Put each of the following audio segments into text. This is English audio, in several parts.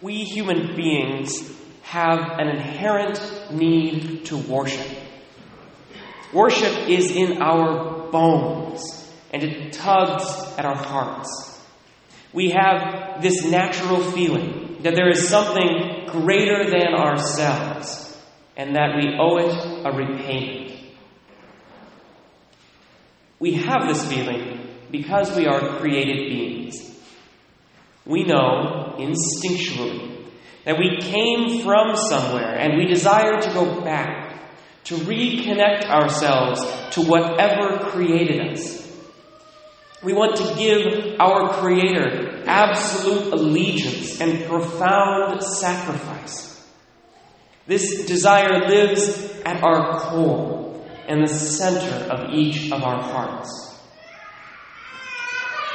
We human beings have an inherent need to worship. Worship is in our bones, and it tugs at our hearts. We have this natural feeling that there is something greater than ourselves, and that we owe it a repayment. We have this feeling because we are created beings. We know instinctually that we came from somewhere and we desire to go back, to reconnect ourselves to whatever created us. We want to give our Creator absolute allegiance and profound sacrifice. This desire lives at our core and the center of each of our hearts.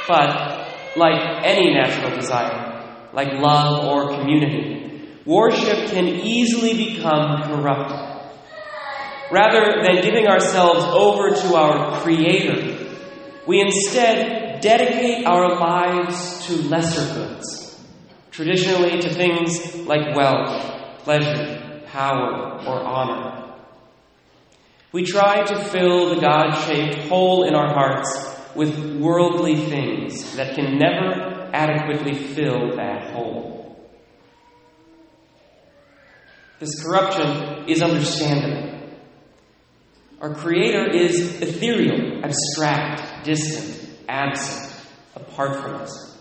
But, like any natural desire, like love or community, worship can easily become corrupted. Rather than giving ourselves over to our Creator, we instead dedicate our lives to lesser goods, traditionally to things like wealth, pleasure, power, or honor. We try to fill the God shaped hole in our hearts with worldly things that can never adequately fill that hole. This corruption is understandable. Our Creator is ethereal, abstract, distant, absent, apart from us.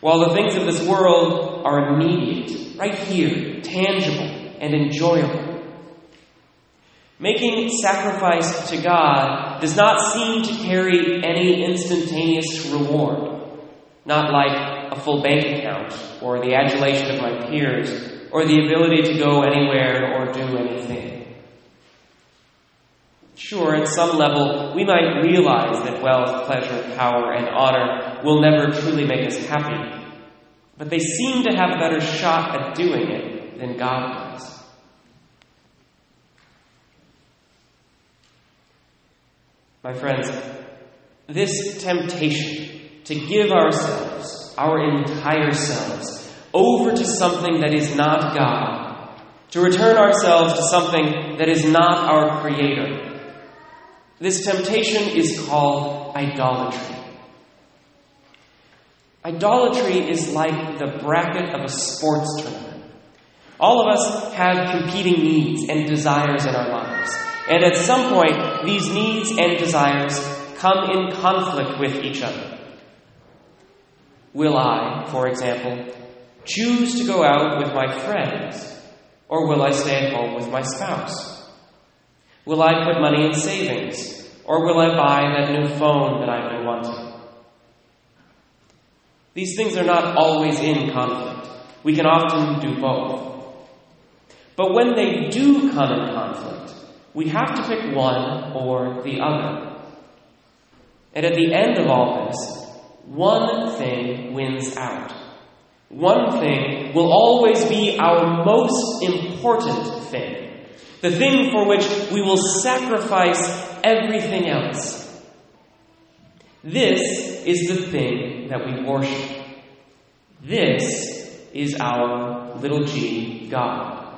While the things of this world are immediate, right here, tangible, and enjoyable. Making sacrifice to God does not seem to carry any instantaneous reward, not like a full bank account, or the adulation of my peers, or the ability to go anywhere or do anything. Sure, at some level, we might realize that wealth, pleasure, power, and honor will never truly make us happy, but they seem to have a better shot at doing it than God does. My friends, this temptation to give ourselves, our entire selves, over to something that is not God, to return ourselves to something that is not our Creator, this temptation is called idolatry. Idolatry is like the bracket of a sports tournament. All of us have competing needs and desires in our lives. And at some point, these needs and desires come in conflict with each other. Will I, for example, choose to go out with my friends, or will I stay at home with my spouse? Will I put money in savings? Or will I buy that new phone that I've been wanting? These things are not always in conflict. We can often do both. But when they do come in conflict, we have to pick one or the other. And at the end of all this, one thing wins out. One thing will always be our most important thing the thing for which we will sacrifice everything else. This is the thing that we worship. This is our little g God.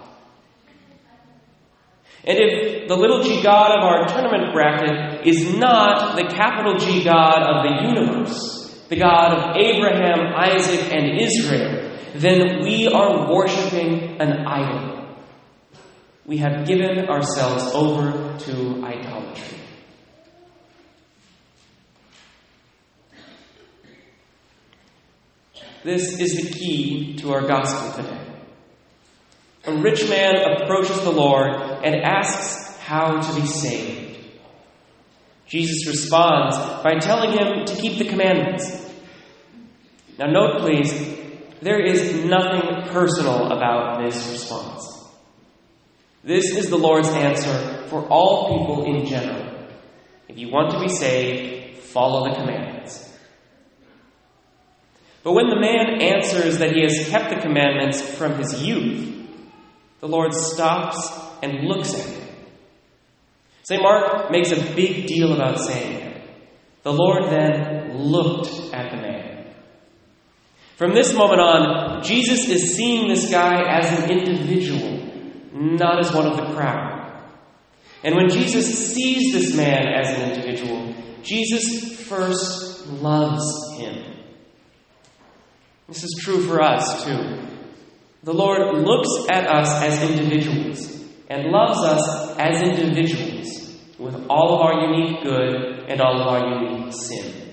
And if the little g God of our tournament bracket is not the capital G God of the universe, the God of Abraham, Isaac, and Israel, then we are worshiping an idol we have given ourselves over to idolatry. This is the key to our gospel today. A rich man approaches the Lord and asks how to be saved. Jesus responds by telling him to keep the commandments. Now, note please, there is nothing personal about this response. This is the Lord's answer for all people in general. If you want to be saved, follow the commandments. But when the man answers that he has kept the commandments from his youth, the Lord stops and looks at him. St. Mark makes a big deal about saying it. The Lord then looked at the man. From this moment on, Jesus is seeing this guy as an individual, not as one of the crowd. And when Jesus sees this man as an individual, Jesus first loves him. This is true for us, too. The Lord looks at us as individuals and loves us as individuals with all of our unique good and all of our unique sin.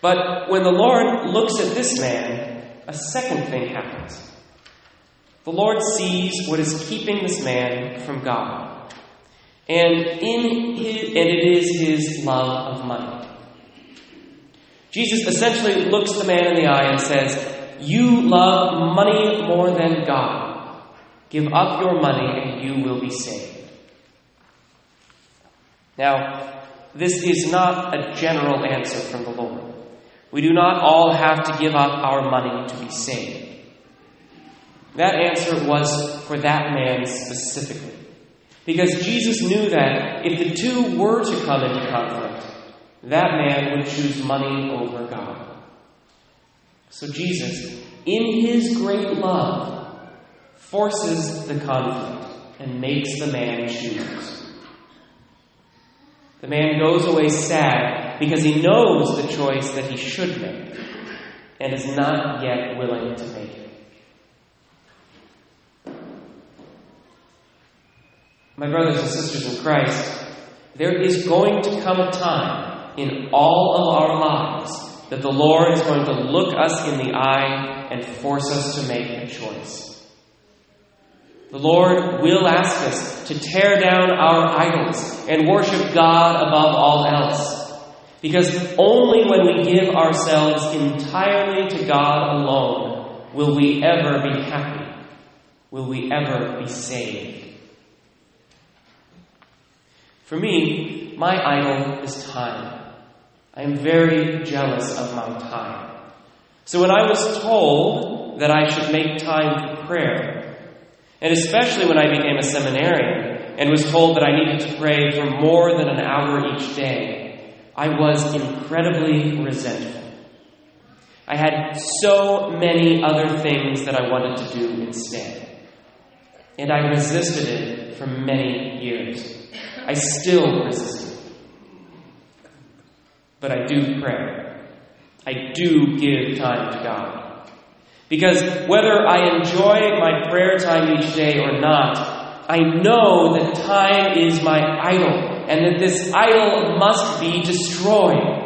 But when the Lord looks at this man, a second thing happens. The Lord sees what is keeping this man from God. And in his, and it is his love of money. Jesus essentially looks the man in the eye and says, You love money more than God. Give up your money and you will be saved. Now, this is not a general answer from the Lord. We do not all have to give up our money to be saved. That answer was for that man specifically. Because Jesus knew that if the two were to come into conflict, that man would choose money over God. So Jesus, in his great love, forces the conflict and makes the man choose. The man goes away sad because he knows the choice that he should make and is not yet willing to make it. My brothers and sisters in Christ, there is going to come a time in all of our lives that the Lord is going to look us in the eye and force us to make a choice. The Lord will ask us to tear down our idols and worship God above all else. Because only when we give ourselves entirely to God alone will we ever be happy, will we ever be saved. For me, my idol is time. I am very jealous of my time. So when I was told that I should make time for prayer, and especially when I became a seminarian and was told that I needed to pray for more than an hour each day, I was incredibly resentful. I had so many other things that I wanted to do instead. And I resisted it for many years. I still resist it. But I do pray. I do give time to God. Because whether I enjoy my prayer time each day or not, I know that time is my idol and that this idol must be destroyed.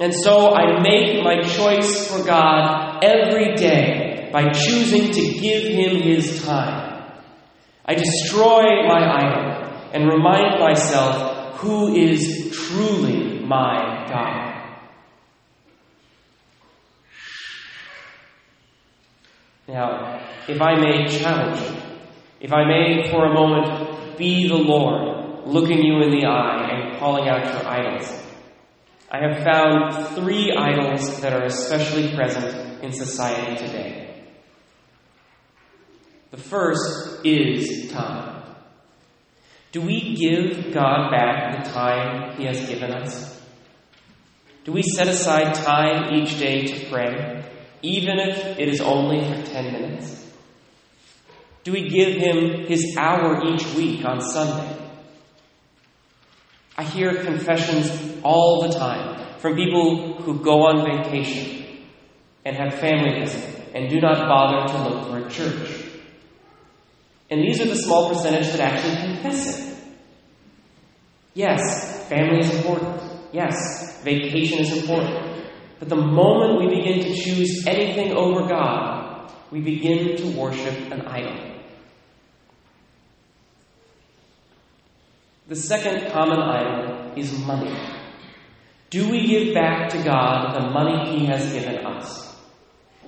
And so I make my choice for God every day by choosing to give Him His time. I destroy my idol and remind myself who is truly my God. Now, if I may challenge you, if I may for a moment be the Lord, looking you in the eye and calling out your idols, I have found three idols that are especially present in society today. The first is time. Do we give God back the time He has given us? Do we set aside time each day to pray? Even if it is only for 10 minutes? Do we give him his hour each week on Sunday? I hear confessions all the time from people who go on vacation and have family visit and do not bother to look for a church. And these are the small percentage that actually confess it. Yes, family is important. Yes, vacation is important. But the moment we begin to choose anything over God, we begin to worship an idol. The second common idol is money. Do we give back to God the money He has given us?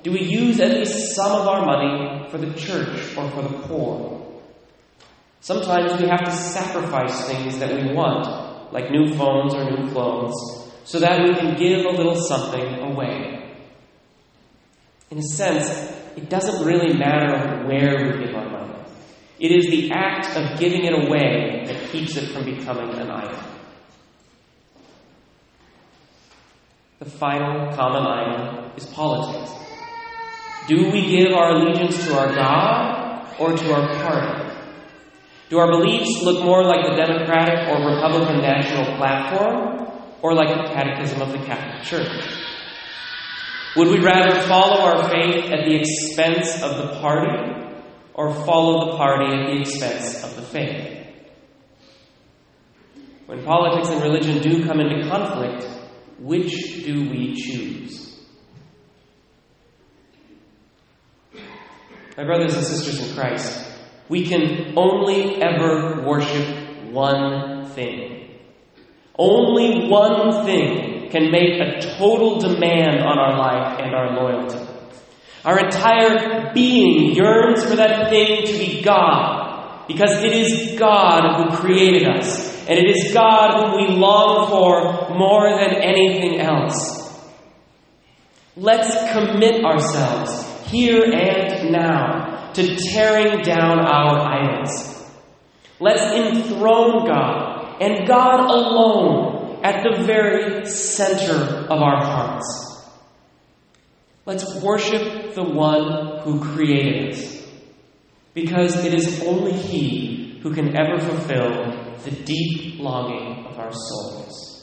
Do we use at least some of our money for the church or for the poor? Sometimes we have to sacrifice things that we want, like new phones or new clothes, so that we can give a little something away. In a sense, it doesn't really matter where we give our money. It is the act of giving it away that keeps it from becoming an idol. The final common idol is politics. Do we give our allegiance to our God or to our party? Do our beliefs look more like the Democratic or Republican national platform or like the Catechism of the Catholic Church? Would we rather follow our faith at the expense of the party or follow the party at the expense of the faith? When politics and religion do come into conflict, which do we choose? My brothers and sisters in Christ, we can only ever worship one thing. Only one thing can make a total demand on our life and our loyalty. Our entire being yearns for that thing to be God, because it is God who created us, and it is God whom we long for more than anything else. Let's commit ourselves here and now to tearing down our idols. Let's enthrone God and God alone at the very center of our hearts. Let's worship the one who created us because it is only He who can ever fulfill the deep longing of our souls.